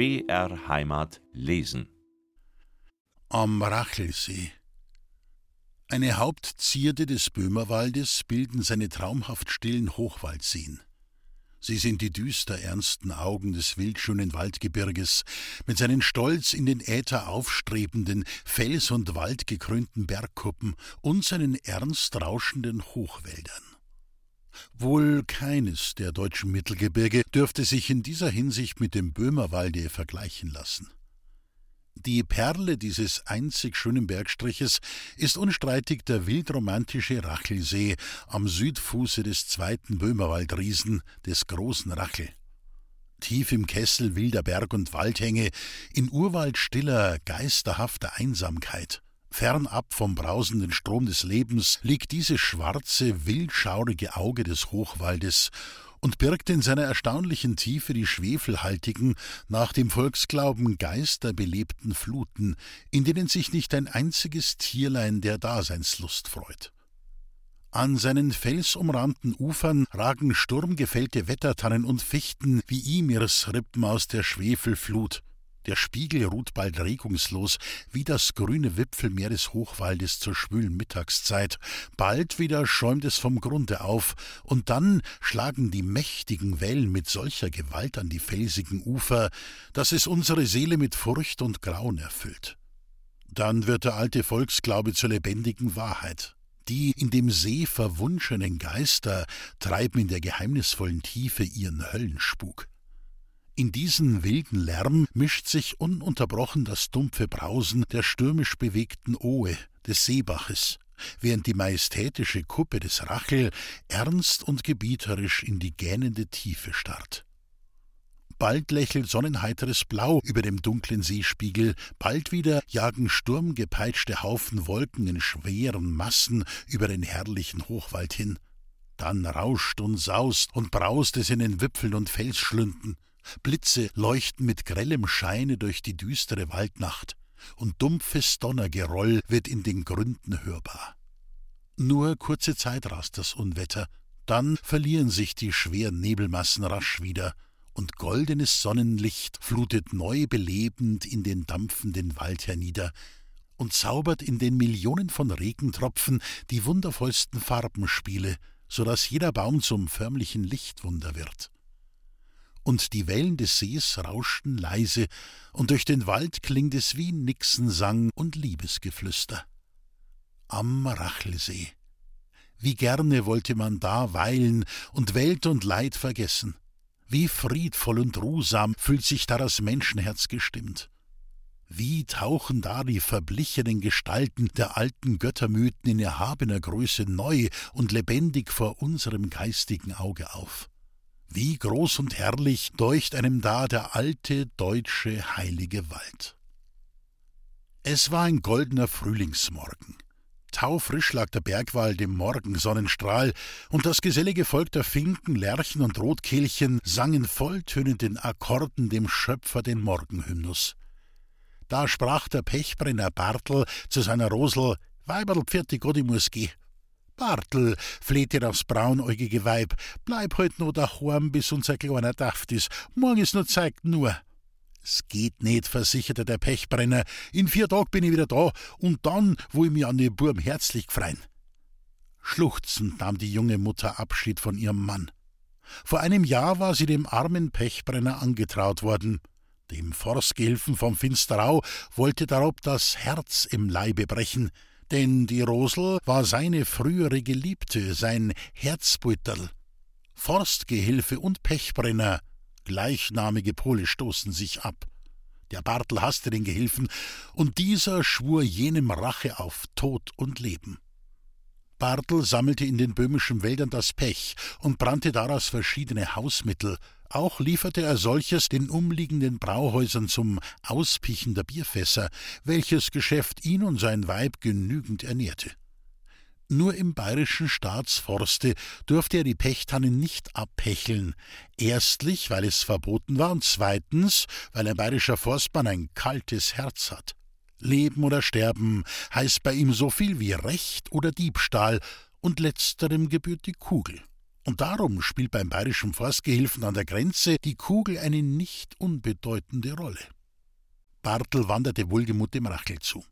BR Heimat lesen. Am Rachelsee. Eine Hauptzierde des Böhmerwaldes bilden seine traumhaft stillen Hochwaldseen. Sie sind die düster ernsten Augen des wildschönen Waldgebirges mit seinen stolz in den Äther aufstrebenden, fels- und waldgekrönten Bergkuppen und seinen ernst rauschenden Hochwäldern. Wohl keines der deutschen Mittelgebirge dürfte sich in dieser Hinsicht mit dem Böhmerwalde vergleichen lassen. Die Perle dieses einzig schönen Bergstriches ist unstreitig der wildromantische Rachelsee am Südfuße des zweiten Böhmerwaldriesen, des großen Rachel. Tief im Kessel wilder Berg- und Waldhänge, in Urwald stiller, geisterhafter Einsamkeit, fernab vom brausenden Strom des Lebens, liegt dieses schwarze, wildschaurige Auge des Hochwaldes und birgt in seiner erstaunlichen Tiefe die schwefelhaltigen, nach dem Volksglauben geisterbelebten Fluten, in denen sich nicht ein einziges Tierlein der Daseinslust freut. An seinen felsumrahmten Ufern ragen sturmgefällte Wettertannen und Fichten wie Imirsrippen aus der Schwefelflut, der Spiegel ruht bald regungslos wie das grüne Wipfelmeer des Hochwaldes zur schwülen Mittagszeit. Bald wieder schäumt es vom Grunde auf, und dann schlagen die mächtigen Wellen mit solcher Gewalt an die felsigen Ufer, dass es unsere Seele mit Furcht und Grauen erfüllt. Dann wird der alte Volksglaube zur lebendigen Wahrheit. Die in dem See verwunschenen Geister treiben in der geheimnisvollen Tiefe ihren Höllenspuk. In diesen wilden Lärm mischt sich ununterbrochen das dumpfe Brausen der stürmisch bewegten Ohe des Seebaches, während die majestätische Kuppe des Rachel ernst und gebieterisch in die gähnende Tiefe starrt. Bald lächelt sonnenheiteres Blau über dem dunklen Seespiegel, bald wieder jagen sturmgepeitschte Haufen Wolken in schweren Massen über den herrlichen Hochwald hin. Dann rauscht und saust und braust es in den Wipfeln und Felsschlünden. Blitze leuchten mit grellem Scheine durch die düstere Waldnacht, und dumpfes Donnergeroll wird in den Gründen hörbar. Nur kurze Zeit rast das Unwetter, dann verlieren sich die schweren Nebelmassen rasch wieder, und goldenes Sonnenlicht flutet neu belebend in den dampfenden Wald hernieder und zaubert in den Millionen von Regentropfen die wundervollsten Farbenspiele, so dass jeder Baum zum förmlichen Lichtwunder wird und die Wellen des Sees rauschten leise, und durch den Wald klingt es wie Nixensang und Liebesgeflüster. Am Rachelsee. Wie gerne wollte man da weilen und Welt und Leid vergessen. Wie friedvoll und ruhsam fühlt sich da das Menschenherz gestimmt. Wie tauchen da die verblichenen Gestalten der alten Göttermythen in erhabener Größe neu und lebendig vor unserem geistigen Auge auf. Wie groß und herrlich deucht einem da der alte deutsche heilige Wald. Es war ein goldener Frühlingsmorgen. Taufrisch lag der Bergwald im Morgensonnenstrahl, und das gesellige Volk der Finken, Lerchen und Rotkehlchen sangen volltönenden Akkorden dem Schöpfer den Morgenhymnus. Da sprach der Pechbrenner Bartel zu seiner Rosel: Weiberl, pfiat ich muss geh. Bartel, flehte das braunäugige Weib, bleib heut nur daheim, bis unser kleiner daft is. Morgen is nur zeigt nur. Es geht nicht, versicherte der Pechbrenner. In vier Tagen bin ich wieder da, und dann wo ich mir an den Burm herzlich gfreien. Schluchzend nahm die junge Mutter Abschied von ihrem Mann. Vor einem Jahr war sie dem armen Pechbrenner angetraut worden. Dem Forstgehilfen vom Finsterau wollte darob das Herz im Leibe brechen denn die Rosel war seine frühere Geliebte, sein Herzbeuterl. Forstgehilfe und Pechbrenner, gleichnamige Pole, stoßen sich ab. Der Bartel hasste den Gehilfen, und dieser schwur jenem Rache auf Tod und Leben. Bartel sammelte in den böhmischen Wäldern das Pech und brannte daraus verschiedene Hausmittel, auch lieferte er solches den umliegenden Brauhäusern zum Auspichen der Bierfässer, welches Geschäft ihn und sein Weib genügend ernährte. Nur im bayerischen Staatsforste durfte er die Pechtannen nicht abpecheln. Erstlich, weil es verboten war, und zweitens, weil ein bayerischer Forstmann ein kaltes Herz hat. Leben oder sterben heißt bei ihm so viel wie Recht oder Diebstahl, und letzterem gebührt die Kugel. Und darum spielt beim bayerischen Forstgehilfen an der Grenze die Kugel eine nicht unbedeutende Rolle. Bartel wanderte wohlgemut dem Rachel zu.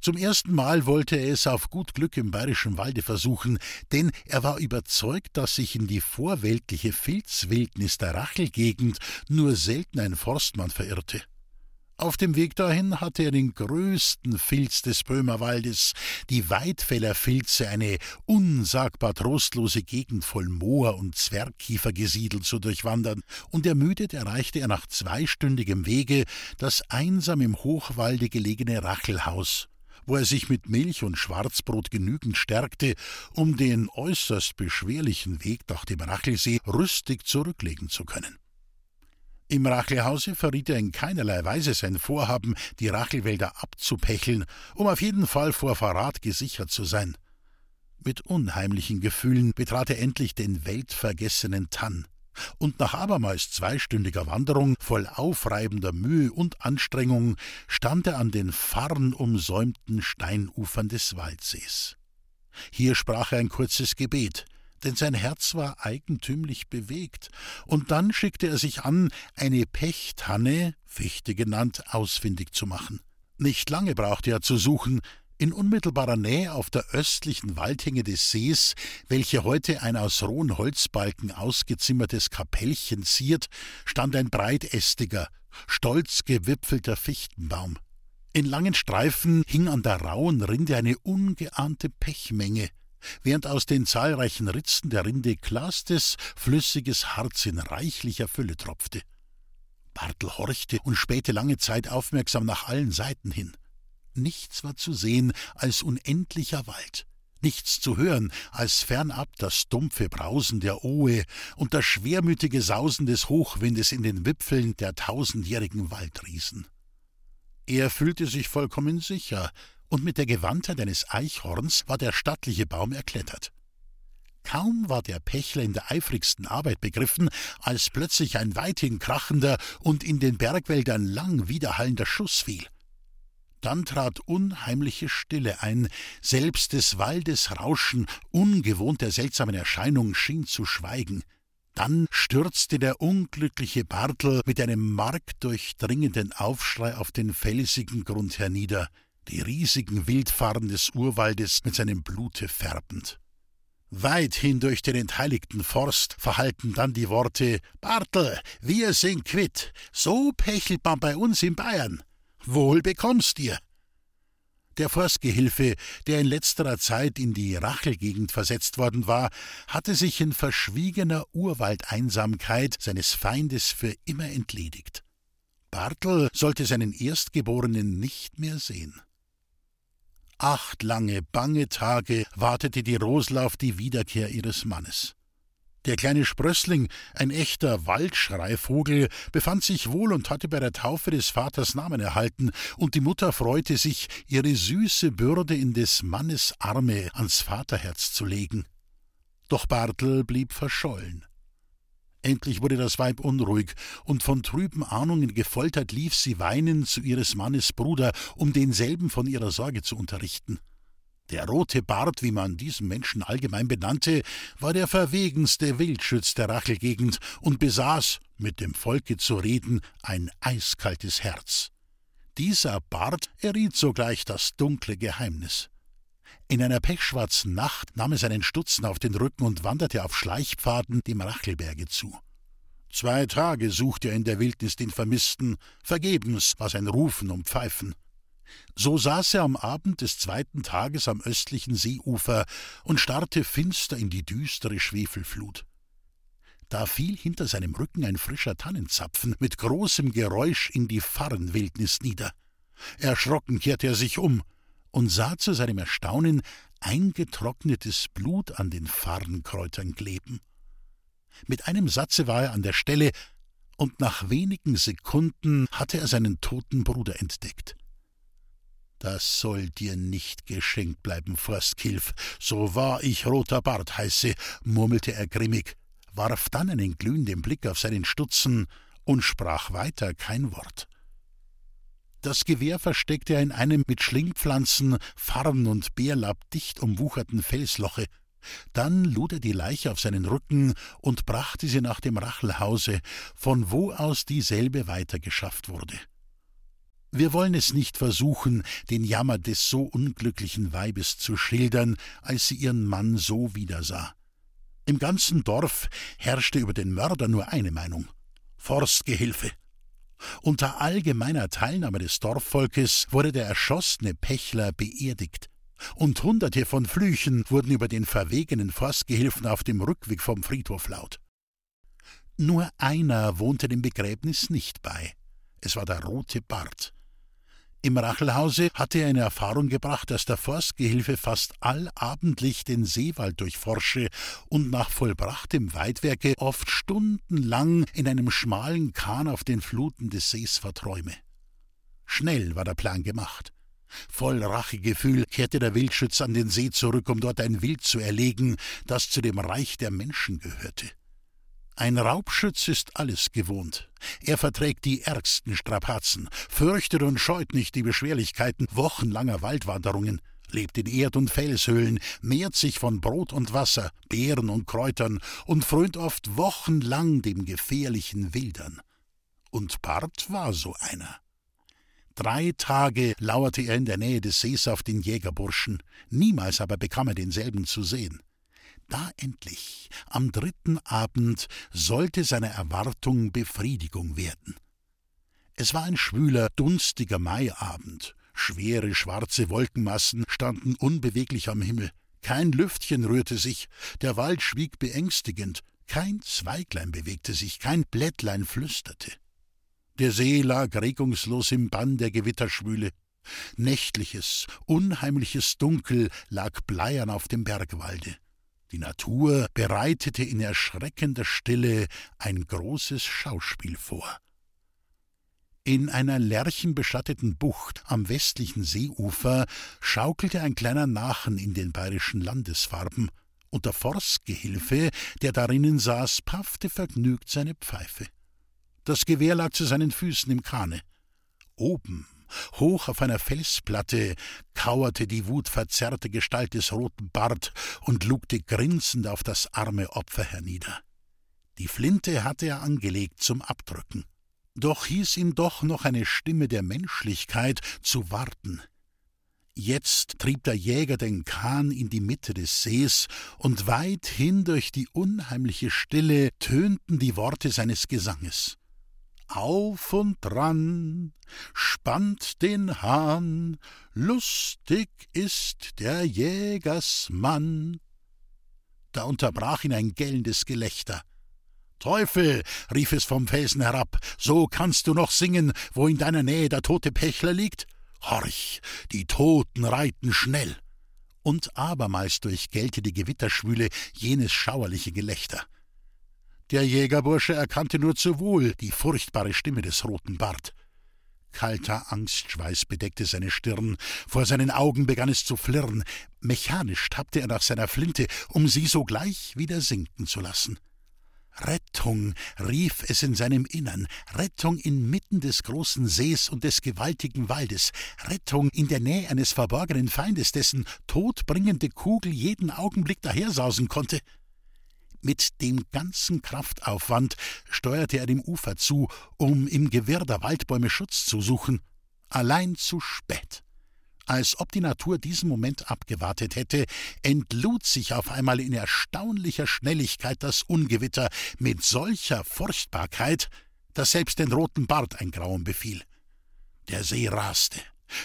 Zum ersten Mal wollte er es auf gut Glück im bayerischen Walde versuchen, denn er war überzeugt, dass sich in die vorweltliche Filzwildnis der Rachelgegend nur selten ein Forstmann verirrte. Auf dem Weg dahin hatte er den größten Filz des Böhmerwaldes, die Weidfellerfilze, eine unsagbar trostlose Gegend voll Moor und Zwergkiefer gesiedelt zu durchwandern, und ermüdet erreichte er nach zweistündigem Wege das einsam im Hochwalde gelegene Rachelhaus, wo er sich mit Milch und Schwarzbrot genügend stärkte, um den äußerst beschwerlichen Weg nach dem Rachelsee rüstig zurücklegen zu können. Im Rachelhause verriet er in keinerlei Weise sein Vorhaben, die Rachelwälder abzupecheln, um auf jeden Fall vor Verrat gesichert zu sein. Mit unheimlichen Gefühlen betrat er endlich den weltvergessenen Tann. Und nach abermals zweistündiger Wanderung, voll aufreibender Mühe und Anstrengung, stand er an den farnumsäumten Steinufern des Waldsees. Hier sprach er ein kurzes Gebet, denn sein Herz war eigentümlich bewegt, und dann schickte er sich an, eine Pechtanne, Fichte genannt, ausfindig zu machen. Nicht lange brauchte er zu suchen, in unmittelbarer Nähe auf der östlichen Waldhänge des Sees, welche heute ein aus rohen Holzbalken ausgezimmertes Kapellchen ziert, stand ein breitästiger, stolz gewipfelter Fichtenbaum. In langen Streifen hing an der rauen Rinde eine ungeahnte Pechmenge, während aus den zahlreichen Ritzen der Rinde klarstes, flüssiges Harz in reichlicher Fülle tropfte. Bartel horchte und spähte lange Zeit aufmerksam nach allen Seiten hin. Nichts war zu sehen als unendlicher Wald, nichts zu hören als fernab das dumpfe Brausen der Ohe und das schwermütige Sausen des Hochwindes in den Wipfeln der tausendjährigen Waldriesen. Er fühlte sich vollkommen sicher, und mit der Gewandtheit eines Eichhorns war der stattliche Baum erklettert. Kaum war der Pechler in der eifrigsten Arbeit begriffen, als plötzlich ein weithin krachender und in den Bergwäldern lang widerhallender Schuss fiel. Dann trat unheimliche Stille ein, selbst des Waldes Rauschen, ungewohnt der seltsamen Erscheinung, schien zu schweigen. Dann stürzte der unglückliche Bartel mit einem markdurchdringenden Aufschrei auf den felsigen Grund hernieder die riesigen Wildfarben des Urwaldes mit seinem Blute färbend. Weithin durch den entheiligten Forst verhallten dann die Worte Bartel, wir sind quitt, so pechelt man bei uns in Bayern. Wohl bekommst dir. Der Forstgehilfe, der in letzterer Zeit in die Rachelgegend versetzt worden war, hatte sich in verschwiegener Urwaldeinsamkeit seines Feindes für immer entledigt. Bartel sollte seinen Erstgeborenen nicht mehr sehen. Acht lange, bange Tage wartete die Rosel auf die Wiederkehr ihres Mannes. Der kleine Sprössling, ein echter Waldschreivogel, befand sich wohl und hatte bei der Taufe des Vaters Namen erhalten, und die Mutter freute sich, ihre süße Bürde in des Mannes Arme ans Vaterherz zu legen. Doch Bartel blieb verschollen. Endlich wurde das Weib unruhig, und von trüben Ahnungen gefoltert lief sie weinend zu ihres Mannes Bruder, um denselben von ihrer Sorge zu unterrichten. Der rote Bart, wie man diesen Menschen allgemein benannte, war der verwegenste Wildschütz der Rachelgegend und besaß, mit dem Volke zu reden, ein eiskaltes Herz. Dieser Bart erriet sogleich das dunkle Geheimnis. In einer pechschwarzen Nacht nahm es einen Stutzen auf den Rücken und wanderte auf Schleichpfaden dem Rachelberge zu. Zwei Tage suchte er in der Wildnis den Vermissten, vergebens war sein Rufen und Pfeifen. So saß er am Abend des zweiten Tages am östlichen Seeufer und starrte finster in die düstere Schwefelflut. Da fiel hinter seinem Rücken ein frischer Tannenzapfen mit großem Geräusch in die Farrenwildnis nieder. Erschrocken kehrte er sich um und sah zu seinem Erstaunen eingetrocknetes Blut an den Farrenkräutern kleben. Mit einem Satze war er an der Stelle, und nach wenigen Sekunden hatte er seinen toten Bruder entdeckt. Das soll dir nicht geschenkt bleiben, Forstkilf, so wahr ich roter Bart heiße, murmelte er grimmig, warf dann einen glühenden Blick auf seinen Stutzen und sprach weiter kein Wort. Das Gewehr versteckte er in einem mit Schlingpflanzen, Farn und Bärlapp dicht umwucherten Felsloche, Dann lud er die Leiche auf seinen Rücken und brachte sie nach dem Rachelhause, von wo aus dieselbe weitergeschafft wurde. Wir wollen es nicht versuchen, den Jammer des so unglücklichen Weibes zu schildern, als sie ihren Mann so wiedersah. Im ganzen Dorf herrschte über den Mörder nur eine Meinung Forstgehilfe. Unter allgemeiner Teilnahme des Dorfvolkes wurde der erschossene Pechler beerdigt, und hunderte von Flüchen wurden über den verwegenen Forstgehilfen auf dem Rückweg vom Friedhof laut. Nur einer wohnte dem Begräbnis nicht bei. Es war der rote Bart. Im Rachelhause hatte er in Erfahrung gebracht, dass der Forstgehilfe fast allabendlich den Seewald durchforsche und nach vollbrachtem Weidwerke oft stundenlang in einem schmalen Kahn auf den Fluten des Sees verträume. Schnell war der Plan gemacht. Voll Rachegefühl kehrte der Wildschütz an den See zurück, um dort ein Wild zu erlegen, das zu dem Reich der Menschen gehörte. Ein Raubschütz ist alles gewohnt. Er verträgt die ärgsten Strapazen, fürchtet und scheut nicht die Beschwerlichkeiten wochenlanger Waldwanderungen, lebt in Erd- und Felshöhlen, mehrt sich von Brot und Wasser, Beeren und Kräutern und frönt oft wochenlang dem gefährlichen Wildern. Und Bart war so einer. Drei Tage lauerte er in der Nähe des Sees auf den Jägerburschen, niemals aber bekam er denselben zu sehen. Da endlich, am dritten Abend, sollte seiner Erwartung Befriedigung werden. Es war ein schwüler, dunstiger Maiabend. Schwere schwarze Wolkenmassen standen unbeweglich am Himmel. Kein Lüftchen rührte sich, der Wald schwieg beängstigend, kein Zweiglein bewegte sich, kein Blättlein flüsterte. Der See lag regungslos im Bann der Gewitterschwüle. Nächtliches, unheimliches Dunkel lag bleiern auf dem Bergwalde. Die Natur bereitete in erschreckender Stille ein großes Schauspiel vor. In einer lärchenbeschatteten Bucht am westlichen Seeufer schaukelte ein kleiner Nachen in den bayerischen Landesfarben, und der Forstgehilfe, der darinnen saß, paffte vergnügt seine Pfeife. Das Gewehr lag zu seinen Füßen im Kahne. Oben Hoch auf einer Felsplatte kauerte die wutverzerrte Gestalt des roten Bart und lugte grinsend auf das arme Opfer hernieder. Die Flinte hatte er angelegt zum Abdrücken. Doch hieß ihm doch noch eine Stimme der Menschlichkeit zu warten. Jetzt trieb der Jäger den Kahn in die Mitte des Sees, und weithin durch die unheimliche Stille tönten die Worte seines Gesanges auf und dran, spannt den Hahn, lustig ist der Jägersmann. Da unterbrach ihn ein gellendes Gelächter. Teufel, rief es vom Felsen herab, so kannst du noch singen, wo in deiner Nähe der tote Pechler liegt? Horch, die Toten reiten schnell. Und abermals durchgellte die Gewitterschwüle jenes schauerliche Gelächter. Der Jägerbursche erkannte nur zu wohl die furchtbare Stimme des roten Bart. Kalter Angstschweiß bedeckte seine Stirn, vor seinen Augen begann es zu flirren, mechanisch tappte er nach seiner Flinte, um sie sogleich wieder sinken zu lassen. Rettung, rief es in seinem Innern, Rettung inmitten des großen Sees und des gewaltigen Waldes, Rettung in der Nähe eines verborgenen Feindes, dessen todbringende Kugel jeden Augenblick dahersausen konnte. Mit dem ganzen Kraftaufwand steuerte er dem Ufer zu, um im Gewirr der Waldbäume Schutz zu suchen. Allein zu spät. Als ob die Natur diesen Moment abgewartet hätte, entlud sich auf einmal in erstaunlicher Schnelligkeit das Ungewitter mit solcher Furchtbarkeit, dass selbst den roten Bart ein Grauen befiel. Der See raste,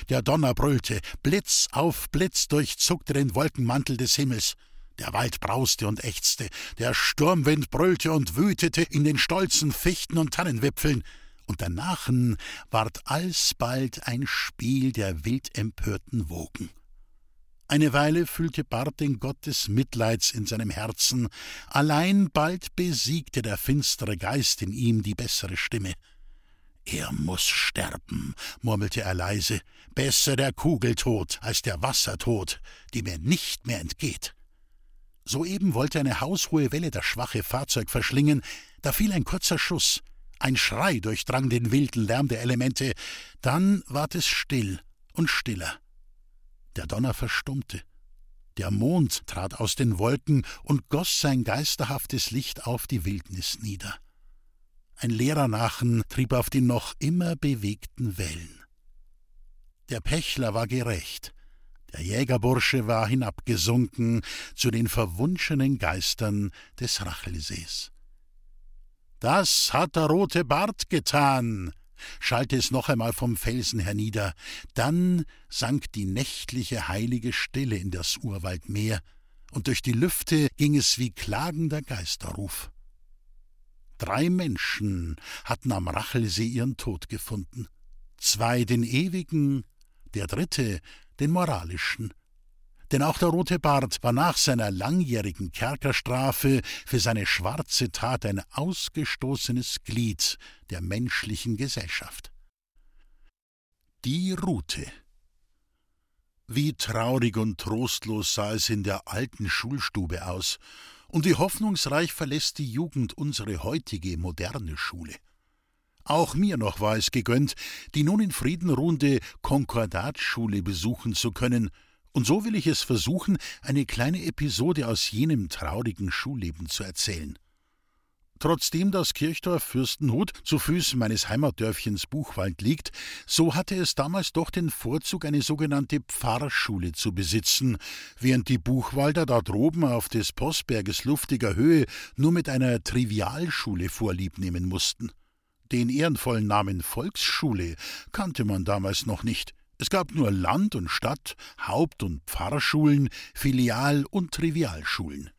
der Donner brüllte, Blitz auf Blitz durchzuckte den Wolkenmantel des Himmels. Der Wald brauste und ächzte, der Sturmwind brüllte und wütete in den stolzen Fichten und Tannenwipfeln, und der Nachen ward alsbald ein Spiel der wildempörten Wogen. Eine Weile fühlte Bart den Gott des Mitleids in seinem Herzen, allein bald besiegte der finstere Geist in ihm die bessere Stimme. Er muss sterben, murmelte er leise, besser der Kugeltod als der Wassertod, die mir nicht mehr entgeht. Soeben wollte eine haushohe Welle das schwache Fahrzeug verschlingen, da fiel ein kurzer Schuss. Ein Schrei durchdrang den wilden Lärm der Elemente, dann ward es still und stiller. Der Donner verstummte. Der Mond trat aus den Wolken und goss sein geisterhaftes Licht auf die Wildnis nieder. Ein leerer Nachen trieb auf die noch immer bewegten Wellen. Der Pechler war gerecht, der Jägerbursche war hinabgesunken zu den verwunschenen Geistern des Rachelsees. Das hat der rote Bart getan, schallte es noch einmal vom Felsen hernieder, dann sank die nächtliche heilige Stille in das Urwaldmeer, und durch die Lüfte ging es wie klagender Geisterruf. Drei Menschen hatten am Rachelsee ihren Tod gefunden, zwei den ewigen, der dritte den moralischen. Denn auch der rote Bart war nach seiner langjährigen Kerkerstrafe für seine schwarze Tat ein ausgestoßenes Glied der menschlichen Gesellschaft. Die Rute. Wie traurig und trostlos sah es in der alten Schulstube aus, und wie hoffnungsreich verlässt die Jugend unsere heutige moderne Schule. Auch mir noch war es gegönnt, die nun in Frieden ruhende Konkordatschule besuchen zu können, und so will ich es versuchen, eine kleine Episode aus jenem traurigen Schulleben zu erzählen. Trotzdem das Kirchdorf Fürstenhut zu Füßen meines Heimatdörfchens Buchwald liegt, so hatte es damals doch den Vorzug, eine sogenannte Pfarrschule zu besitzen, während die Buchwalder da droben auf des Postberges luftiger Höhe nur mit einer Trivialschule vorlieb nehmen mussten. Den ehrenvollen Namen Volksschule kannte man damals noch nicht. Es gab nur Land und Stadt, Haupt- und Pfarrschulen, Filial- und Trivialschulen.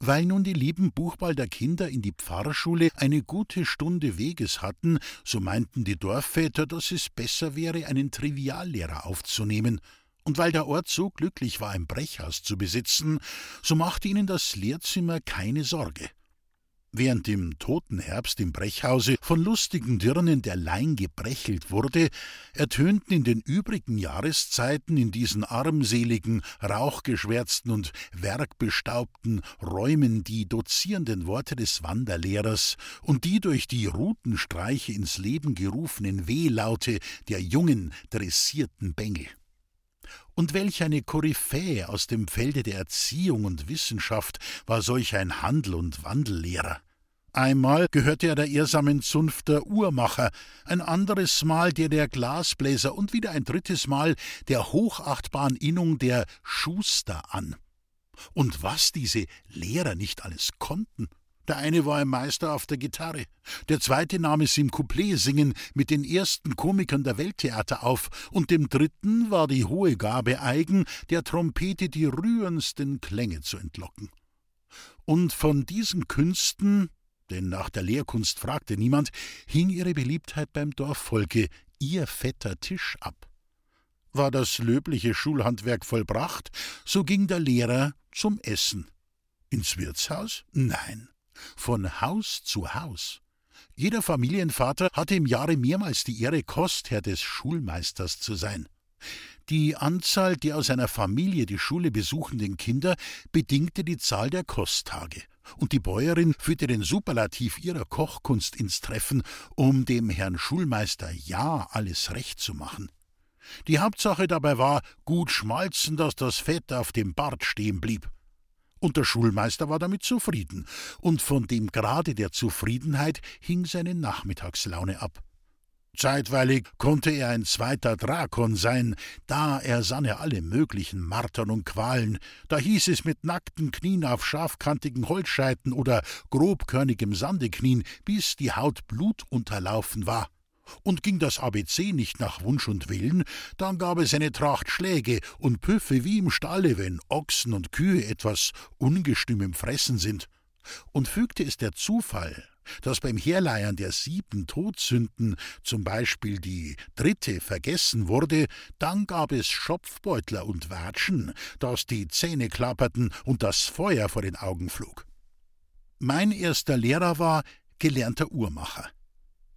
Weil nun die lieben Buchwalder Kinder in die Pfarrschule eine gute Stunde Weges hatten, so meinten die Dorfväter, dass es besser wäre, einen Triviallehrer aufzunehmen. Und weil der Ort so glücklich war, ein Brechhaus zu besitzen, so machte ihnen das Lehrzimmer keine Sorge. Während im toten Herbst im Brechhause von lustigen Dirnen der Lein gebrechelt wurde, ertönten in den übrigen Jahreszeiten in diesen armseligen, rauchgeschwärzten und werkbestaubten Räumen die dozierenden Worte des Wanderlehrers und die durch die Rutenstreiche ins Leben gerufenen Wehlaute der jungen, dressierten Bengel. Und welch eine Koryphäe aus dem Felde der Erziehung und Wissenschaft war solch ein Handel- und Wandellehrer. Einmal gehörte er der ehrsamen Zunft der Uhrmacher, ein anderes Mal der der Glasbläser und wieder ein drittes Mal der hochachtbaren Innung der Schuster an. Und was diese Lehrer nicht alles konnten, der eine war ein Meister auf der Gitarre, der zweite nahm es im Couplet singen mit den ersten Komikern der Welttheater auf, und dem dritten war die hohe Gabe eigen, der Trompete die rührendsten Klänge zu entlocken. Und von diesen Künsten, denn nach der Lehrkunst fragte niemand, hing ihre Beliebtheit beim Dorfvolke, ihr fetter Tisch ab. War das löbliche Schulhandwerk vollbracht, so ging der Lehrer zum Essen. Ins Wirtshaus? Nein von Haus zu Haus. Jeder Familienvater hatte im Jahre mehrmals die Ehre, Kostherr des Schulmeisters zu sein. Die Anzahl der aus einer Familie die Schule besuchenden Kinder bedingte die Zahl der Kosttage, und die Bäuerin führte den Superlativ ihrer Kochkunst ins Treffen, um dem Herrn Schulmeister ja alles recht zu machen. Die Hauptsache dabei war, gut schmalzen, dass das Fett auf dem Bart stehen blieb. Und der Schulmeister war damit zufrieden, und von dem Grade der Zufriedenheit hing seine Nachmittagslaune ab. Zeitweilig konnte er ein zweiter Drakon sein, da ersann er alle möglichen Martern und Qualen, da hieß es mit nackten Knien auf scharfkantigen Holzscheiten oder grobkörnigem Sande knien, bis die Haut blutunterlaufen war. Und ging das ABC nicht nach Wunsch und Willen, dann gab es eine Tracht Schläge und Püffe wie im Stalle, wenn Ochsen und Kühe etwas ungestüm im Fressen sind. Und fügte es der Zufall, dass beim Herleiern der sieben Todsünden zum Beispiel die dritte vergessen wurde, dann gab es Schopfbeutler und Watschen, dass die Zähne klapperten und das Feuer vor den Augen flog. Mein erster Lehrer war gelernter Uhrmacher.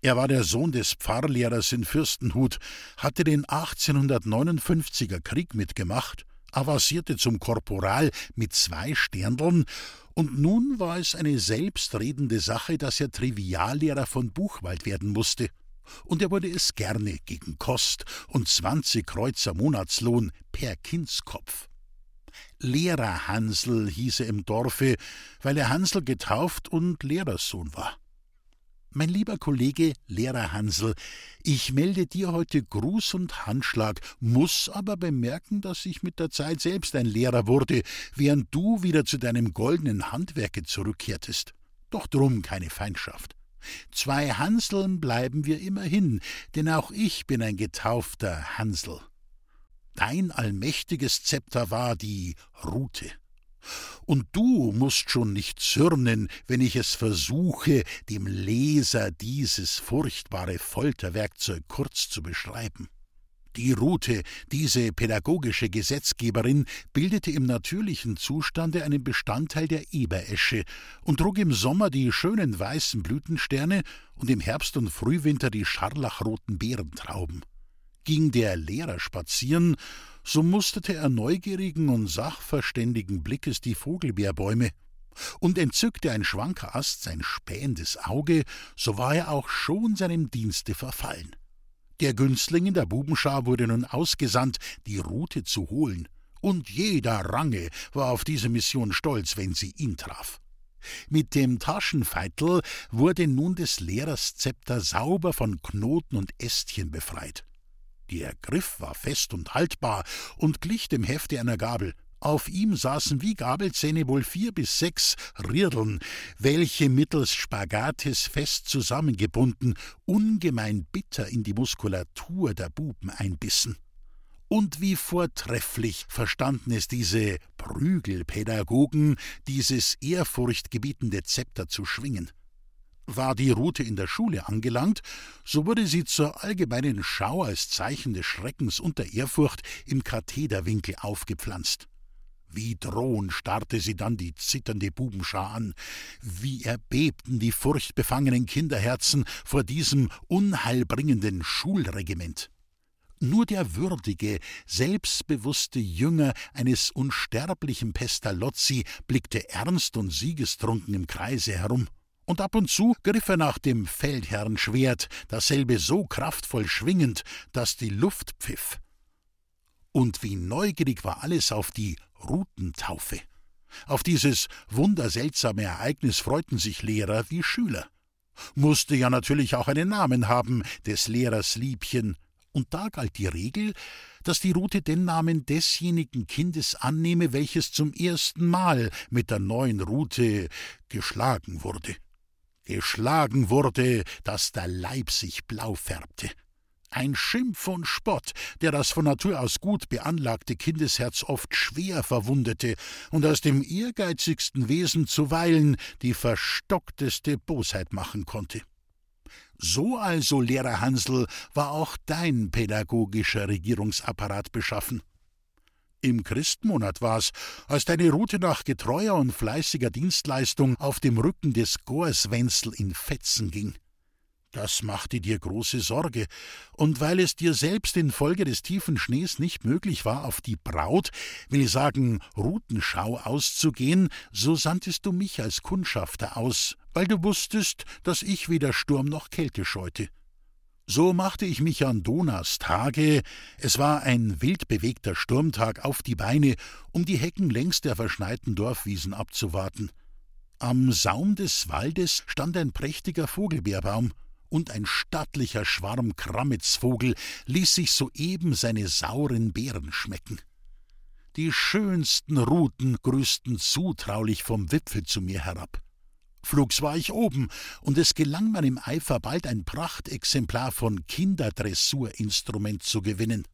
Er war der Sohn des Pfarrlehrers in Fürstenhut, hatte den 1859er Krieg mitgemacht, avancierte zum Korporal mit zwei Sterndeln, und nun war es eine selbstredende Sache, dass er Triviallehrer von Buchwald werden musste. Und er wurde es gerne gegen Kost und zwanzig Kreuzer Monatslohn per Kindskopf. Lehrer Hansel hieß er im Dorfe, weil er Hansel getauft und Lehrerssohn war. Mein lieber Kollege Lehrer Hansel, ich melde dir heute Gruß und Handschlag, muss aber bemerken, dass ich mit der Zeit selbst ein Lehrer wurde, während du wieder zu deinem goldenen Handwerke zurückkehrtest. Doch drum keine Feindschaft. Zwei Hanseln bleiben wir immerhin, denn auch ich bin ein getaufter Hansel. Dein allmächtiges Zepter war die Rute. Und du musst schon nicht zürnen, wenn ich es versuche, dem Leser dieses furchtbare Folterwerkzeug kurz zu beschreiben. Die Rute, diese pädagogische Gesetzgeberin, bildete im natürlichen Zustande einen Bestandteil der Eberesche und trug im Sommer die schönen weißen Blütensterne und im Herbst und Frühwinter die scharlachroten Beerentrauben. Ging der Lehrer spazieren, so musterte er neugierigen und sachverständigen Blickes die Vogelbeerbäume, und entzückte ein schwanker Ast sein spähendes Auge, so war er auch schon seinem Dienste verfallen. Der Günstling in der Bubenschar wurde nun ausgesandt, die Rute zu holen, und jeder Range war auf diese Mission stolz, wenn sie ihn traf. Mit dem Taschenfeitel wurde nun des Lehrers Zepter sauber von Knoten und Ästchen befreit. Der Griff war fest und haltbar und glich dem Hefte einer Gabel. Auf ihm saßen wie Gabelzähne wohl vier bis sechs Rirdeln, welche mittels Spagates fest zusammengebunden ungemein bitter in die Muskulatur der Buben einbissen. Und wie vortrefflich verstanden es diese Prügelpädagogen, dieses ehrfurchtgebietende Zepter zu schwingen. War die Rute in der Schule angelangt, so wurde sie zur allgemeinen Schau als Zeichen des Schreckens und der Ehrfurcht im Kathederwinkel aufgepflanzt. Wie drohend starrte sie dann die zitternde Bubenschar an, wie erbebten die furchtbefangenen Kinderherzen vor diesem unheilbringenden Schulregiment. Nur der würdige, selbstbewusste Jünger eines unsterblichen Pestalozzi blickte ernst und siegestrunken im Kreise herum und ab und zu griff er nach dem Feldherrnschwert, dasselbe so kraftvoll schwingend, dass die Luft pfiff. Und wie neugierig war alles auf die Rutentaufe. Auf dieses wunderseltsame Ereignis freuten sich Lehrer wie Schüler. Musste ja natürlich auch einen Namen haben, des Lehrers Liebchen, und da galt die Regel, dass die Rute den Namen desjenigen Kindes annehme, welches zum ersten Mal mit der neuen Rute geschlagen wurde geschlagen wurde, dass der Leib sich blau färbte. Ein Schimpf und Spott, der das von Natur aus gut beanlagte Kindesherz oft schwer verwundete und aus dem ehrgeizigsten Wesen zuweilen die verstockteste Bosheit machen konnte. So also, Lehrer Hansel, war auch dein pädagogischer Regierungsapparat beschaffen. Im Christmonat war's, als deine Route nach getreuer und fleißiger Dienstleistung auf dem Rücken des Gorswenzel in Fetzen ging. Das machte dir große Sorge, und weil es dir selbst infolge des tiefen Schnees nicht möglich war, auf die Braut, will sagen Rutenschau auszugehen, so sandtest du mich als Kundschafter aus, weil du wusstest, dass ich weder Sturm noch Kälte scheute. So machte ich mich an Donas Tage, es war ein wild bewegter Sturmtag, auf die Beine, um die Hecken längs der verschneiten Dorfwiesen abzuwarten. Am Saum des Waldes stand ein prächtiger Vogelbeerbaum, und ein stattlicher Schwarm Krammitzvogel ließ sich soeben seine sauren Beeren schmecken. Die schönsten Ruten grüßten zutraulich vom Wipfel zu mir herab. Flugs war ich oben, und es gelang meinem Eifer bald ein Prachtexemplar von Kinderdressurinstrument zu gewinnen.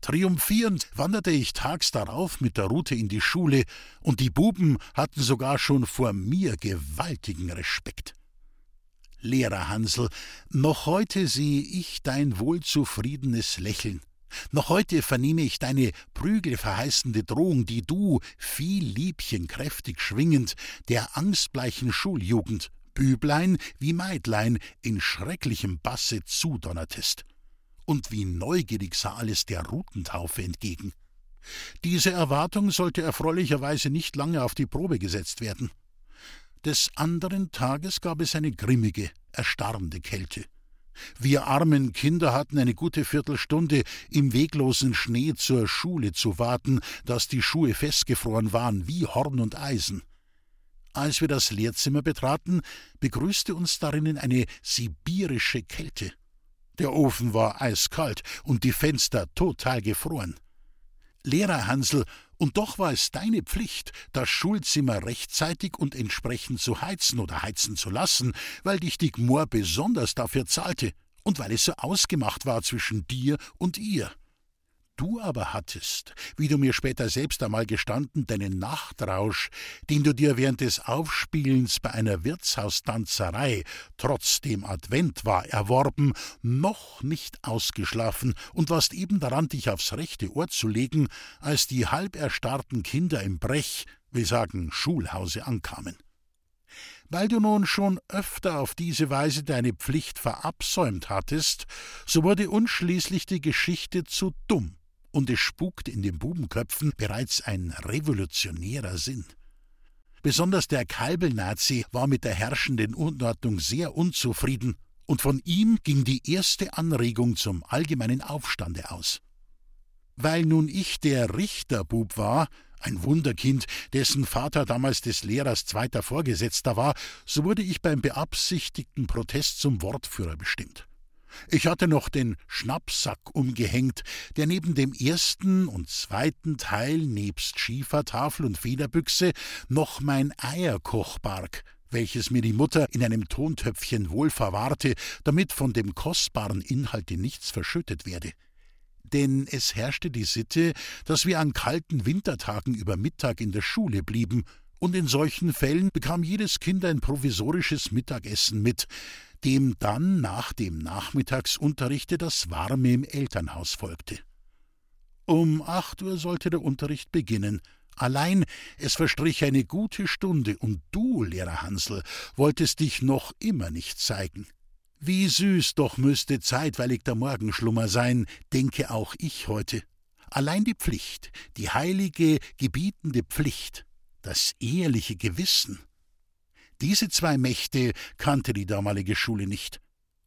Triumphierend wanderte ich tags darauf mit der Rute in die Schule, und die Buben hatten sogar schon vor mir gewaltigen Respekt. Lehrer Hansel, noch heute sehe ich dein wohlzufriedenes Lächeln. Noch heute vernehme ich deine prügelverheißende Drohung, die du, viel Liebchen kräftig schwingend, der angstbleichen Schuljugend, Büblein wie Meidlein, in schrecklichem Basse zudonnertest. Und wie neugierig sah alles der Rutentaufe entgegen. Diese Erwartung sollte erfreulicherweise nicht lange auf die Probe gesetzt werden. Des anderen Tages gab es eine grimmige, erstarrende Kälte. Wir armen Kinder hatten eine gute Viertelstunde im weglosen Schnee zur Schule zu warten, dass die Schuhe festgefroren waren wie Horn und Eisen. Als wir das Lehrzimmer betraten, begrüßte uns darinnen eine sibirische Kälte. Der Ofen war eiskalt und die Fenster total gefroren. Lehrer Hansel, und doch war es deine Pflicht, das Schulzimmer rechtzeitig und entsprechend zu heizen oder heizen zu lassen, weil dich die Gmor besonders dafür zahlte und weil es so ausgemacht war zwischen dir und ihr. Du aber hattest, wie du mir später selbst einmal gestanden, deinen Nachtrausch, den du dir während des Aufspielens bei einer Wirtshaustanzerei, trotzdem Advent war, erworben, noch nicht ausgeschlafen und warst eben daran, dich aufs rechte Ohr zu legen, als die halb erstarrten Kinder im Brech, wir sagen Schulhause, ankamen. Weil du nun schon öfter auf diese Weise deine Pflicht verabsäumt hattest, so wurde uns schließlich die Geschichte zu dumm und es spukt in den Bubenköpfen bereits ein revolutionärer Sinn. Besonders der Kalbelnazi war mit der herrschenden Unordnung sehr unzufrieden, und von ihm ging die erste Anregung zum allgemeinen Aufstande aus. Weil nun ich der Richterbub war, ein Wunderkind, dessen Vater damals des Lehrers zweiter Vorgesetzter war, so wurde ich beim beabsichtigten Protest zum Wortführer bestimmt. Ich hatte noch den Schnappsack umgehängt, der neben dem ersten und zweiten Teil nebst Schiefertafel und Federbüchse noch mein Eierkoch barg, welches mir die Mutter in einem Tontöpfchen wohl verwahrte, damit von dem kostbaren Inhalte nichts verschüttet werde. Denn es herrschte die Sitte, dass wir an kalten Wintertagen über Mittag in der Schule blieben, und in solchen Fällen bekam jedes Kind ein provisorisches Mittagessen mit, dem dann nach dem Nachmittagsunterrichte das Warme im Elternhaus folgte. Um acht Uhr sollte der Unterricht beginnen. Allein es verstrich eine gute Stunde, und du, Lehrer Hansel, wolltest dich noch immer nicht zeigen. Wie süß doch müsste zeitweilig der Morgenschlummer sein, denke auch ich heute. Allein die Pflicht, die heilige, gebietende Pflicht, das ehrliche Gewissen, diese zwei Mächte kannte die damalige Schule nicht.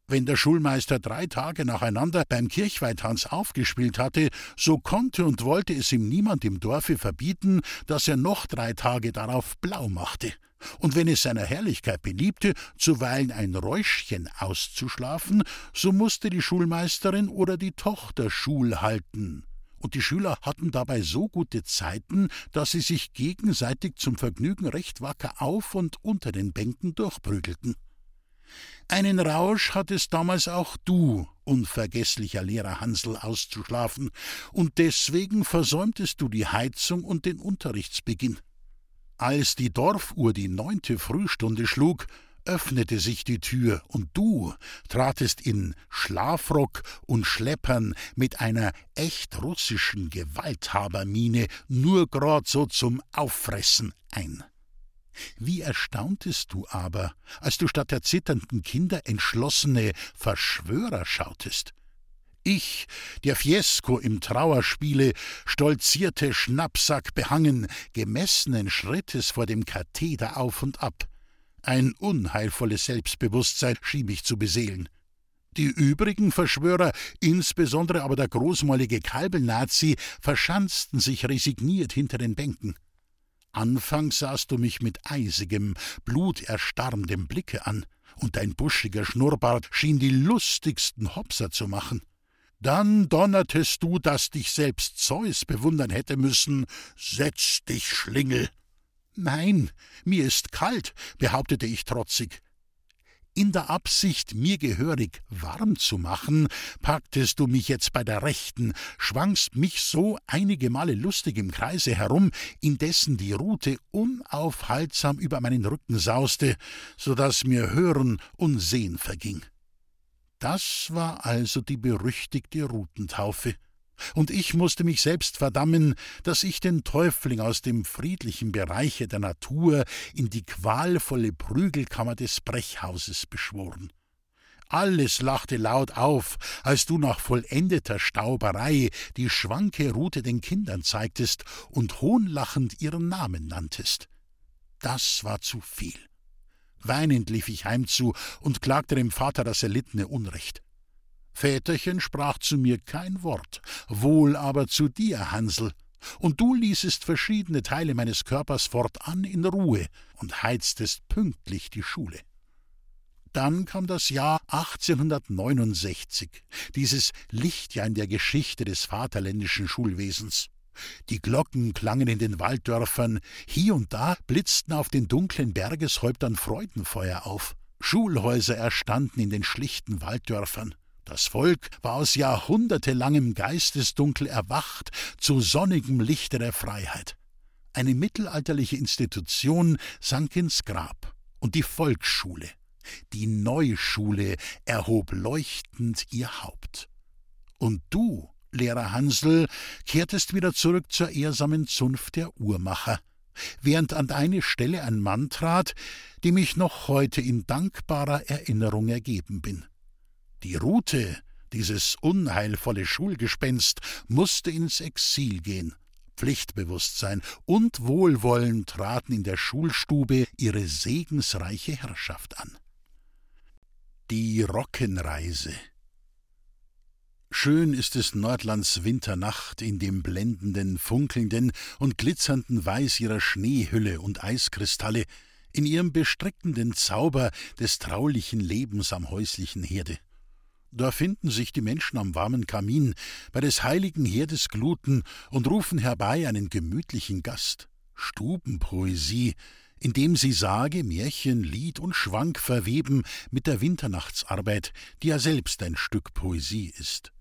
Wenn der Schulmeister drei Tage nacheinander beim Kirchweihtanz aufgespielt hatte, so konnte und wollte es ihm niemand im Dorfe verbieten, dass er noch drei Tage darauf blau machte. Und wenn es seiner Herrlichkeit beliebte, zuweilen ein Räuschchen auszuschlafen, so musste die Schulmeisterin oder die Tochter Schul halten und die Schüler hatten dabei so gute Zeiten, dass sie sich gegenseitig zum Vergnügen recht wacker auf und unter den Bänken durchprügelten. Einen Rausch hattest damals auch du, unvergesslicher Lehrer Hansel, auszuschlafen, und deswegen versäumtest du die Heizung und den Unterrichtsbeginn. Als die Dorfuhr die neunte Frühstunde schlug, öffnete sich die Tür, und du tratest in Schlafrock und Schleppern mit einer echt russischen Gewalthabermiene nur grad so zum Auffressen ein. Wie erstauntest du aber, als du statt der zitternden Kinder entschlossene Verschwörer schautest? Ich, der Fiesco im Trauerspiele, stolzierte Schnappsack behangen, gemessenen Schrittes vor dem Katheder auf und ab. Ein unheilvolles Selbstbewusstsein schien mich zu beseelen. Die übrigen Verschwörer, insbesondere aber der großmäulige Kalbelnazi, verschanzten sich resigniert hinter den Bänken. Anfangs sahst du mich mit eisigem, bluterstarrendem Blicke an, und dein buschiger Schnurrbart schien die lustigsten Hopser zu machen. Dann donnertest du, dass dich selbst Zeus bewundern hätte müssen. Setz dich, Schlingel! Nein, mir ist kalt, behauptete ich trotzig. In der Absicht, mir gehörig warm zu machen, packtest du mich jetzt bei der Rechten, schwangst mich so einige Male lustig im Kreise herum, indessen die Rute unaufhaltsam über meinen Rücken sauste, so dass mir Hören und Sehen verging. Das war also die berüchtigte Rutentaufe und ich musste mich selbst verdammen, dass ich den Täufling aus dem friedlichen Bereiche der Natur in die qualvolle Prügelkammer des Brechhauses beschworen. Alles lachte laut auf, als du nach vollendeter Stauberei die schwanke Rute den Kindern zeigtest und hohnlachend ihren Namen nanntest. Das war zu viel. Weinend lief ich heimzu und klagte dem Vater das erlittene Unrecht. Väterchen sprach zu mir kein Wort, wohl aber zu dir, Hansel, und du ließest verschiedene Teile meines Körpers fortan in Ruhe und heiztest pünktlich die Schule. Dann kam das Jahr 1869, dieses Lichtjahr in der Geschichte des vaterländischen Schulwesens. Die Glocken klangen in den Walddörfern, hier und da blitzten auf den dunklen Bergeshäuptern Freudenfeuer auf. Schulhäuser erstanden in den schlichten Walddörfern. Das Volk war aus jahrhundertelangem Geistesdunkel erwacht zu sonnigem Lichte der Freiheit. Eine mittelalterliche Institution sank ins Grab, und die Volksschule, die Neuschule, erhob leuchtend ihr Haupt. Und du, Lehrer Hansel, kehrtest wieder zurück zur ehrsamen Zunft der Uhrmacher, während an deine Stelle ein Mann trat, dem ich noch heute in dankbarer Erinnerung ergeben bin. Die Rute, dieses unheilvolle Schulgespenst, musste ins Exil gehen. Pflichtbewusstsein und Wohlwollen traten in der Schulstube ihre segensreiche Herrschaft an. Die Rockenreise Schön ist es Nordlands Winternacht in dem blendenden, funkelnden und glitzernden Weiß ihrer Schneehülle und Eiskristalle, in ihrem bestrickenden Zauber des traulichen Lebens am häuslichen Herde. Da finden sich die Menschen am warmen Kamin bei des heiligen Herdes Gluten und rufen herbei einen gemütlichen Gast. Stubenpoesie, indem sie Sage, Märchen, Lied und Schwank verweben mit der Winternachtsarbeit, die ja selbst ein Stück Poesie ist.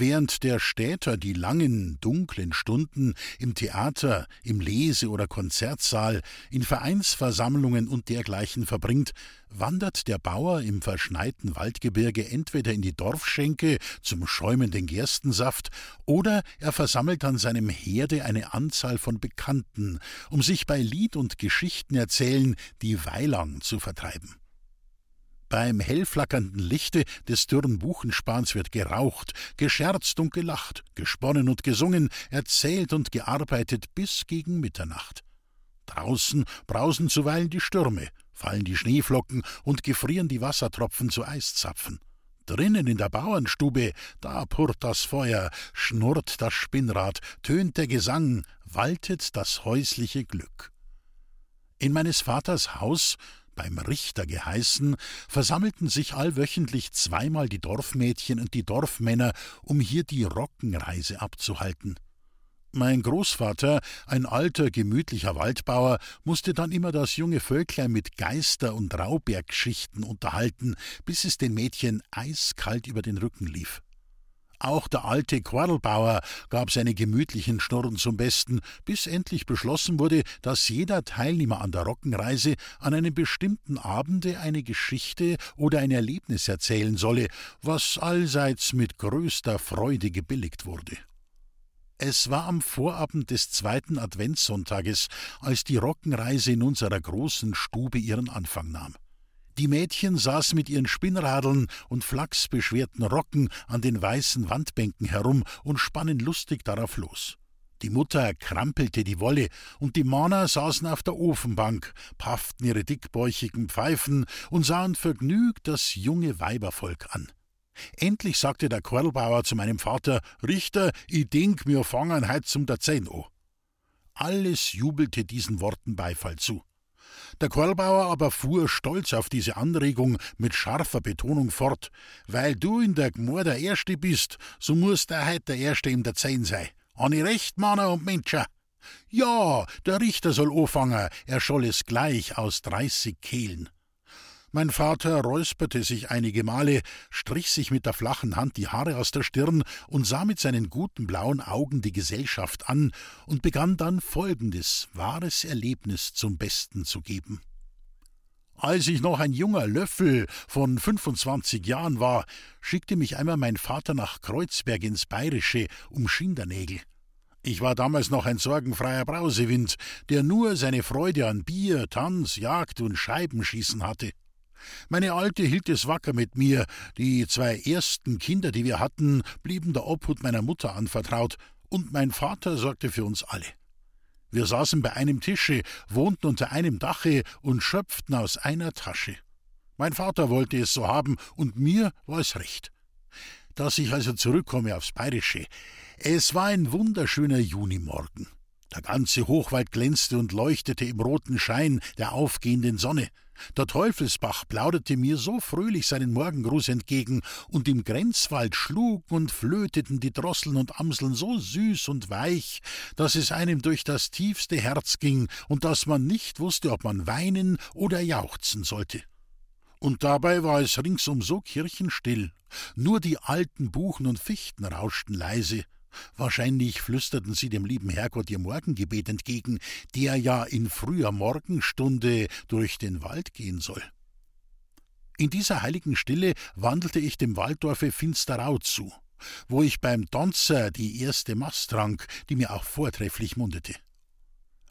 Während der Städter die langen, dunklen Stunden im Theater, im Lese- oder Konzertsaal, in Vereinsversammlungen und dergleichen verbringt, wandert der Bauer im verschneiten Waldgebirge entweder in die Dorfschenke zum schäumenden Gerstensaft oder er versammelt an seinem Herde eine Anzahl von Bekannten, um sich bei Lied und Geschichtenerzählen die Weilang zu vertreiben. Beim hellflackernden Lichte des dürren Buchenspans wird geraucht, gescherzt und gelacht, gesponnen und gesungen, erzählt und gearbeitet bis gegen Mitternacht. Draußen brausen zuweilen die Stürme, fallen die Schneeflocken und gefrieren die Wassertropfen zu Eiszapfen. Drinnen in der Bauernstube, da purrt das Feuer, schnurrt das Spinnrad, tönt der Gesang, waltet das häusliche Glück. In meines Vaters Haus beim Richter geheißen, versammelten sich allwöchentlich zweimal die Dorfmädchen und die Dorfmänner, um hier die Rockenreise abzuhalten. Mein Großvater, ein alter, gemütlicher Waldbauer, musste dann immer das junge Völklein mit Geister- und Raubergschichten unterhalten, bis es den Mädchen eiskalt über den Rücken lief. Auch der alte Quarlbauer gab seine gemütlichen Schnurren zum Besten, bis endlich beschlossen wurde, dass jeder Teilnehmer an der Rockenreise an einem bestimmten Abende eine Geschichte oder ein Erlebnis erzählen solle, was allseits mit größter Freude gebilligt wurde. Es war am Vorabend des zweiten Adventssonntages, als die Rockenreise in unserer großen Stube ihren Anfang nahm. Die Mädchen saßen mit ihren Spinnradeln und flachsbeschwerten Rocken an den weißen Wandbänken herum und spannen lustig darauf los. Die Mutter krampelte die Wolle, und die Männer saßen auf der Ofenbank, pafften ihre dickbäuchigen Pfeifen und sahen vergnügt das junge Weibervolk an. Endlich sagte der Korlbauer zu meinem Vater: Richter, ich denk, mir fangen heut zum der Zehn. Alles jubelte diesen Worten Beifall zu. Der Qualbauer aber fuhr stolz auf diese Anregung mit scharfer Betonung fort. Weil du in der Gmor der Erste bist, so muss der heut der Erste in der Zehn sein. Ani recht, Manner und Menscher? Ja, der Richter soll anfangen, er scholl es gleich aus dreißig Kehlen. Mein Vater räusperte sich einige Male, strich sich mit der flachen Hand die Haare aus der Stirn und sah mit seinen guten blauen Augen die Gesellschaft an und begann dann folgendes wahres Erlebnis zum Besten zu geben. Als ich noch ein junger Löffel von 25 Jahren war, schickte mich einmal mein Vater nach Kreuzberg ins Bayerische um Schindernägel. Ich war damals noch ein sorgenfreier Brausewind, der nur seine Freude an Bier, Tanz, Jagd und Scheibenschießen hatte. Meine Alte hielt es wacker mit mir, die zwei ersten Kinder, die wir hatten, blieben der Obhut meiner Mutter anvertraut, und mein Vater sorgte für uns alle. Wir saßen bei einem Tische, wohnten unter einem Dache und schöpften aus einer Tasche. Mein Vater wollte es so haben, und mir war es recht. Dass ich also zurückkomme aufs Bayerische. Es war ein wunderschöner Junimorgen. Der ganze Hochwald glänzte und leuchtete im roten Schein der aufgehenden Sonne. Der Teufelsbach plauderte mir so fröhlich seinen Morgengruß entgegen, und im Grenzwald schlugen und flöteten die Drosseln und Amseln so süß und weich, dass es einem durch das tiefste Herz ging und dass man nicht wusste, ob man weinen oder jauchzen sollte. Und dabei war es ringsum so kirchenstill, nur die alten Buchen und Fichten rauschten leise, Wahrscheinlich flüsterten sie dem lieben Herrgott ihr Morgengebet entgegen, der ja in früher Morgenstunde durch den Wald gehen soll. In dieser heiligen Stille wandelte ich dem Walddorfe Finsterau zu, wo ich beim Donzer die erste Mast trank, die mir auch vortrefflich mundete.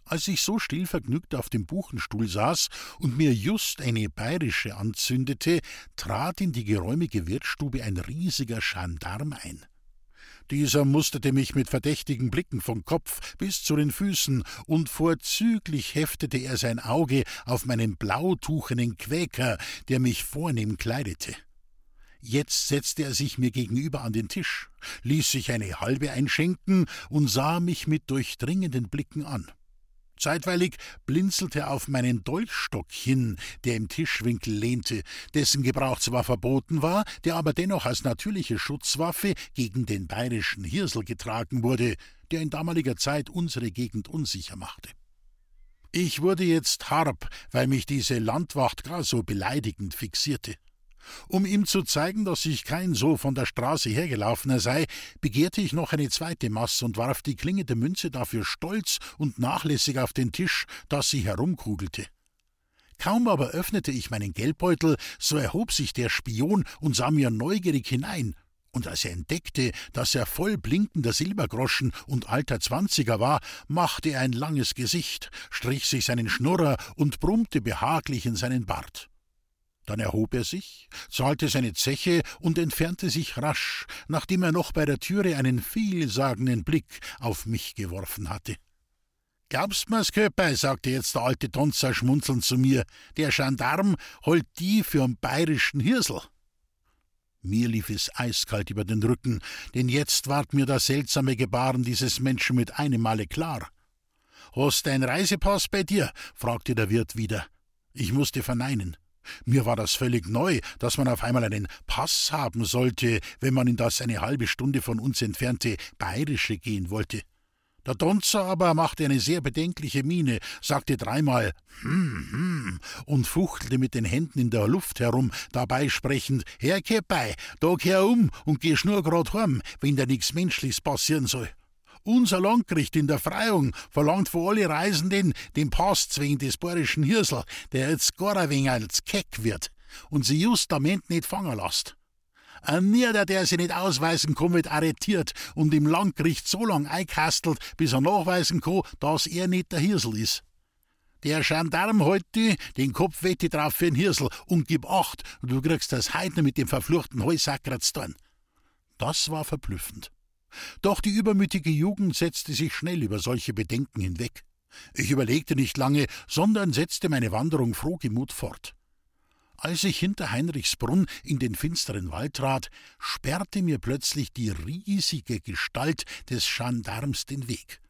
Als ich so still vergnügt auf dem Buchenstuhl saß und mir just eine bayerische anzündete, trat in die geräumige Wirtsstube ein riesiger Gendarm ein. Dieser musterte mich mit verdächtigen Blicken vom Kopf bis zu den Füßen, und vorzüglich heftete er sein Auge auf meinen blautuchenen Quäker, der mich vornehm kleidete. Jetzt setzte er sich mir gegenüber an den Tisch, ließ sich eine halbe einschenken und sah mich mit durchdringenden Blicken an. Zeitweilig blinzelte er auf meinen Dolchstock hin, der im Tischwinkel lehnte, dessen Gebrauch zwar verboten war, der aber dennoch als natürliche Schutzwaffe gegen den bayerischen Hirsel getragen wurde, der in damaliger Zeit unsere Gegend unsicher machte. Ich wurde jetzt harb, weil mich diese Landwacht gar so beleidigend fixierte. Um ihm zu zeigen, dass ich kein so von der Straße hergelaufener sei, begehrte ich noch eine zweite Masse und warf die klingende Münze dafür stolz und nachlässig auf den Tisch, dass sie herumkugelte. Kaum aber öffnete ich meinen Geldbeutel, so erhob sich der Spion und sah mir neugierig hinein, und als er entdeckte, dass er voll blinkender Silbergroschen und alter Zwanziger war, machte er ein langes Gesicht, strich sich seinen Schnurrer und brummte behaglich in seinen Bart. Dann erhob er sich, zahlte seine Zeche und entfernte sich rasch, nachdem er noch bei der Türe einen vielsagenden Blick auf mich geworfen hatte. Glaubst mir's, Köpei, sagte jetzt der alte Tonzer schmunzelnd zu mir, der Gendarm holt die für'n bayerischen Hirsel. Mir lief es eiskalt über den Rücken, denn jetzt ward mir das seltsame Gebaren dieses Menschen mit einem Male klar. Hast dein Reisepass bei dir? fragte der Wirt wieder. Ich musste verneinen. Mir war das völlig neu, dass man auf einmal einen Pass haben sollte, wenn man in das eine halbe Stunde von uns entfernte Bayerische gehen wollte. Der Donzer aber machte eine sehr bedenkliche Miene, sagte dreimal hm, hm und fuchtelte mit den Händen in der Luft herum, dabei sprechend Herr Keppei, da kehr um und geh schnurgrad heim, wenn da nichts Menschliches passieren soll. Unser Landgericht in der Freiung verlangt von alle Reisenden den Pass zwingen des bayerischen Hirsel, der jetzt gar ein wenig als keck wird und sie justament nicht fangen lässt. Ein Nieder, der sich nicht ausweisen kann, wird arretiert und im Landgericht so lang einkastelt, bis er nachweisen kann, dass er nicht der Hirsel ist. Der Gendarm heute den Kopf wette drauf für den Hirsel und gib acht, du kriegst das Heidner mit dem verfluchten Heusacker Das war verblüffend. Doch die übermütige Jugend setzte sich schnell über solche Bedenken hinweg. Ich überlegte nicht lange, sondern setzte meine Wanderung frohgemut fort. Als ich hinter Heinrichsbrunn in den finsteren Wald trat, sperrte mir plötzlich die riesige Gestalt des Gendarms den Weg.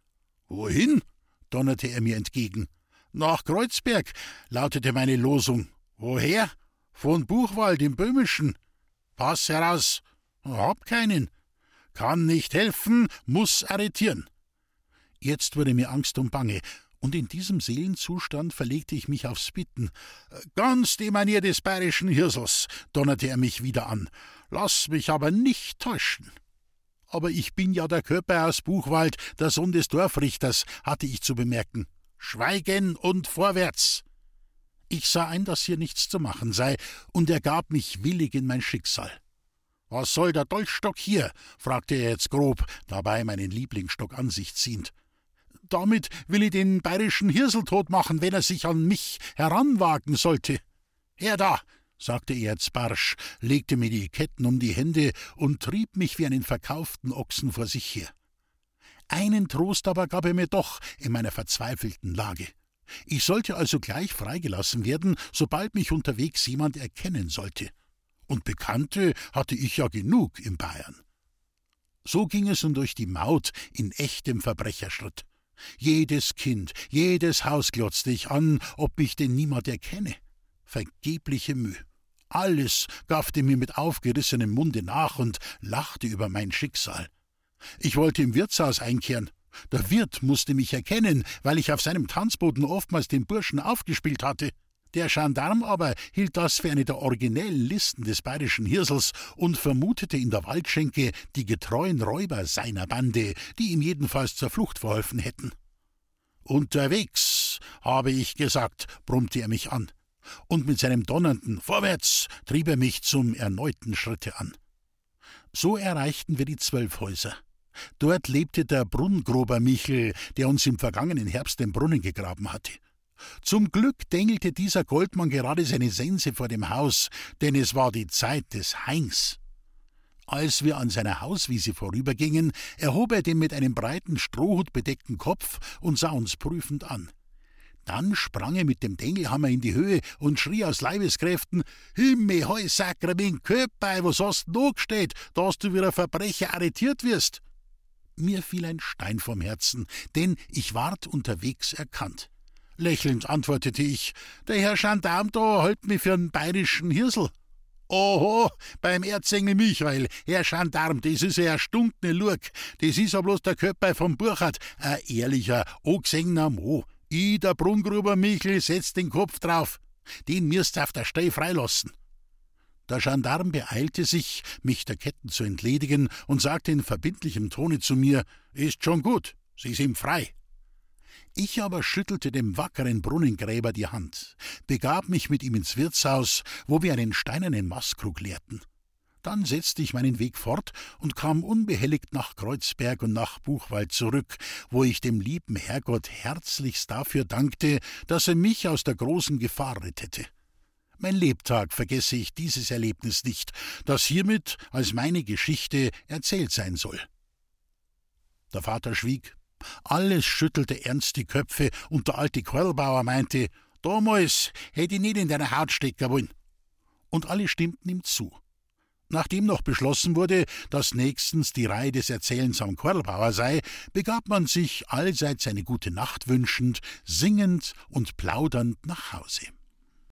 Wohin? donnerte er mir entgegen. Nach Kreuzberg, lautete meine Losung. Woher? Von Buchwald im Böhmischen. Pass heraus. Hab keinen. Kann nicht helfen, muss arretieren. Jetzt wurde mir Angst und Bange, und in diesem Seelenzustand verlegte ich mich aufs Bitten. Ganz die Manier des bayerischen Hirsels, donnerte er mich wieder an. Lass mich aber nicht täuschen. Aber ich bin ja der Körper aus Buchwald, der Sohn des Dorfrichters, hatte ich zu bemerken. Schweigen und vorwärts! Ich sah ein, dass hier nichts zu machen sei, und ergab mich willig in mein Schicksal. Was soll der Dolchstock hier? fragte er jetzt grob, dabei meinen Lieblingsstock an sich ziehend. Damit will ich den bayerischen Hirsel tot machen, wenn er sich an mich heranwagen sollte. Her da, sagte er jetzt barsch, legte mir die Ketten um die Hände und trieb mich wie einen verkauften Ochsen vor sich her. Einen Trost aber gab er mir doch in meiner verzweifelten Lage. Ich sollte also gleich freigelassen werden, sobald mich unterwegs jemand erkennen sollte. Und Bekannte hatte ich ja genug in Bayern. So ging es nun durch die Maut in echtem Verbrecherschritt. Jedes Kind, jedes Haus glotzte ich an, ob mich denn niemand erkenne. Vergebliche Mühe. Alles gaffte mir mit aufgerissenem Munde nach und lachte über mein Schicksal. Ich wollte im Wirtshaus einkehren. Der Wirt musste mich erkennen, weil ich auf seinem Tanzboden oftmals den Burschen aufgespielt hatte. Der Gendarm aber hielt das für eine der originellen Listen des bayerischen Hirsels und vermutete in der Waldschenke die getreuen Räuber seiner Bande, die ihm jedenfalls zur Flucht verholfen hätten. Unterwegs, habe ich gesagt, brummte er mich an, und mit seinem donnernden Vorwärts trieb er mich zum erneuten Schritte an. So erreichten wir die Zwölfhäuser. Dort lebte der Brunnengruber Michel, der uns im vergangenen Herbst den Brunnen gegraben hatte. Zum Glück dengelte dieser Goldmann gerade seine Sense vor dem Haus, denn es war die Zeit des Hains. Als wir an seiner Hauswiese vorübergingen, erhob er den mit einem breiten Strohhut bedeckten Kopf und sah uns prüfend an. Dann sprang er mit dem Dengelhammer in die Höhe und schrie aus Leibeskräften: Himme, heu, Sakrament, Köpei, was hast du gesteht, dass du wie ein Verbrecher arretiert wirst? Mir fiel ein Stein vom Herzen, denn ich ward unterwegs erkannt. Lächelnd antwortete ich: Der Herr Gendarm da hält mich für einen bayerischen Hirsel. Oho, beim Erzengel Michael, Herr Gendarm, das ist ja erstunkene Lurk. Das ist ja bloß der Köpper vom Burchard, ein ehrlicher, angesehener Mo. I, der Brunngruber Michel, setzt den Kopf drauf. Den mirst auf der Stei freilassen. Der Gendarm beeilte sich, mich der Ketten zu entledigen und sagte in verbindlichem Tone zu mir: Ist schon gut, Sie sind frei. Ich aber schüttelte dem wackeren Brunnengräber die Hand, begab mich mit ihm ins Wirtshaus, wo wir einen steinernen Maßkrug leerten. Dann setzte ich meinen Weg fort und kam unbehelligt nach Kreuzberg und nach Buchwald zurück, wo ich dem lieben Herrgott herzlichst dafür dankte, dass er mich aus der großen Gefahr rettete. Mein Lebtag vergesse ich dieses Erlebnis nicht, das hiermit als meine Geschichte erzählt sein soll. Der Vater schwieg, alles schüttelte ernst die Köpfe, und der alte Quellbauer meinte, damals hätte ich nicht in deiner Haut stecken wollen. Und alle stimmten ihm zu. Nachdem noch beschlossen wurde, dass nächstens die Reihe des Erzählens am Quirlbauer sei, begab man sich allseits eine gute Nacht wünschend, singend und plaudernd nach Hause.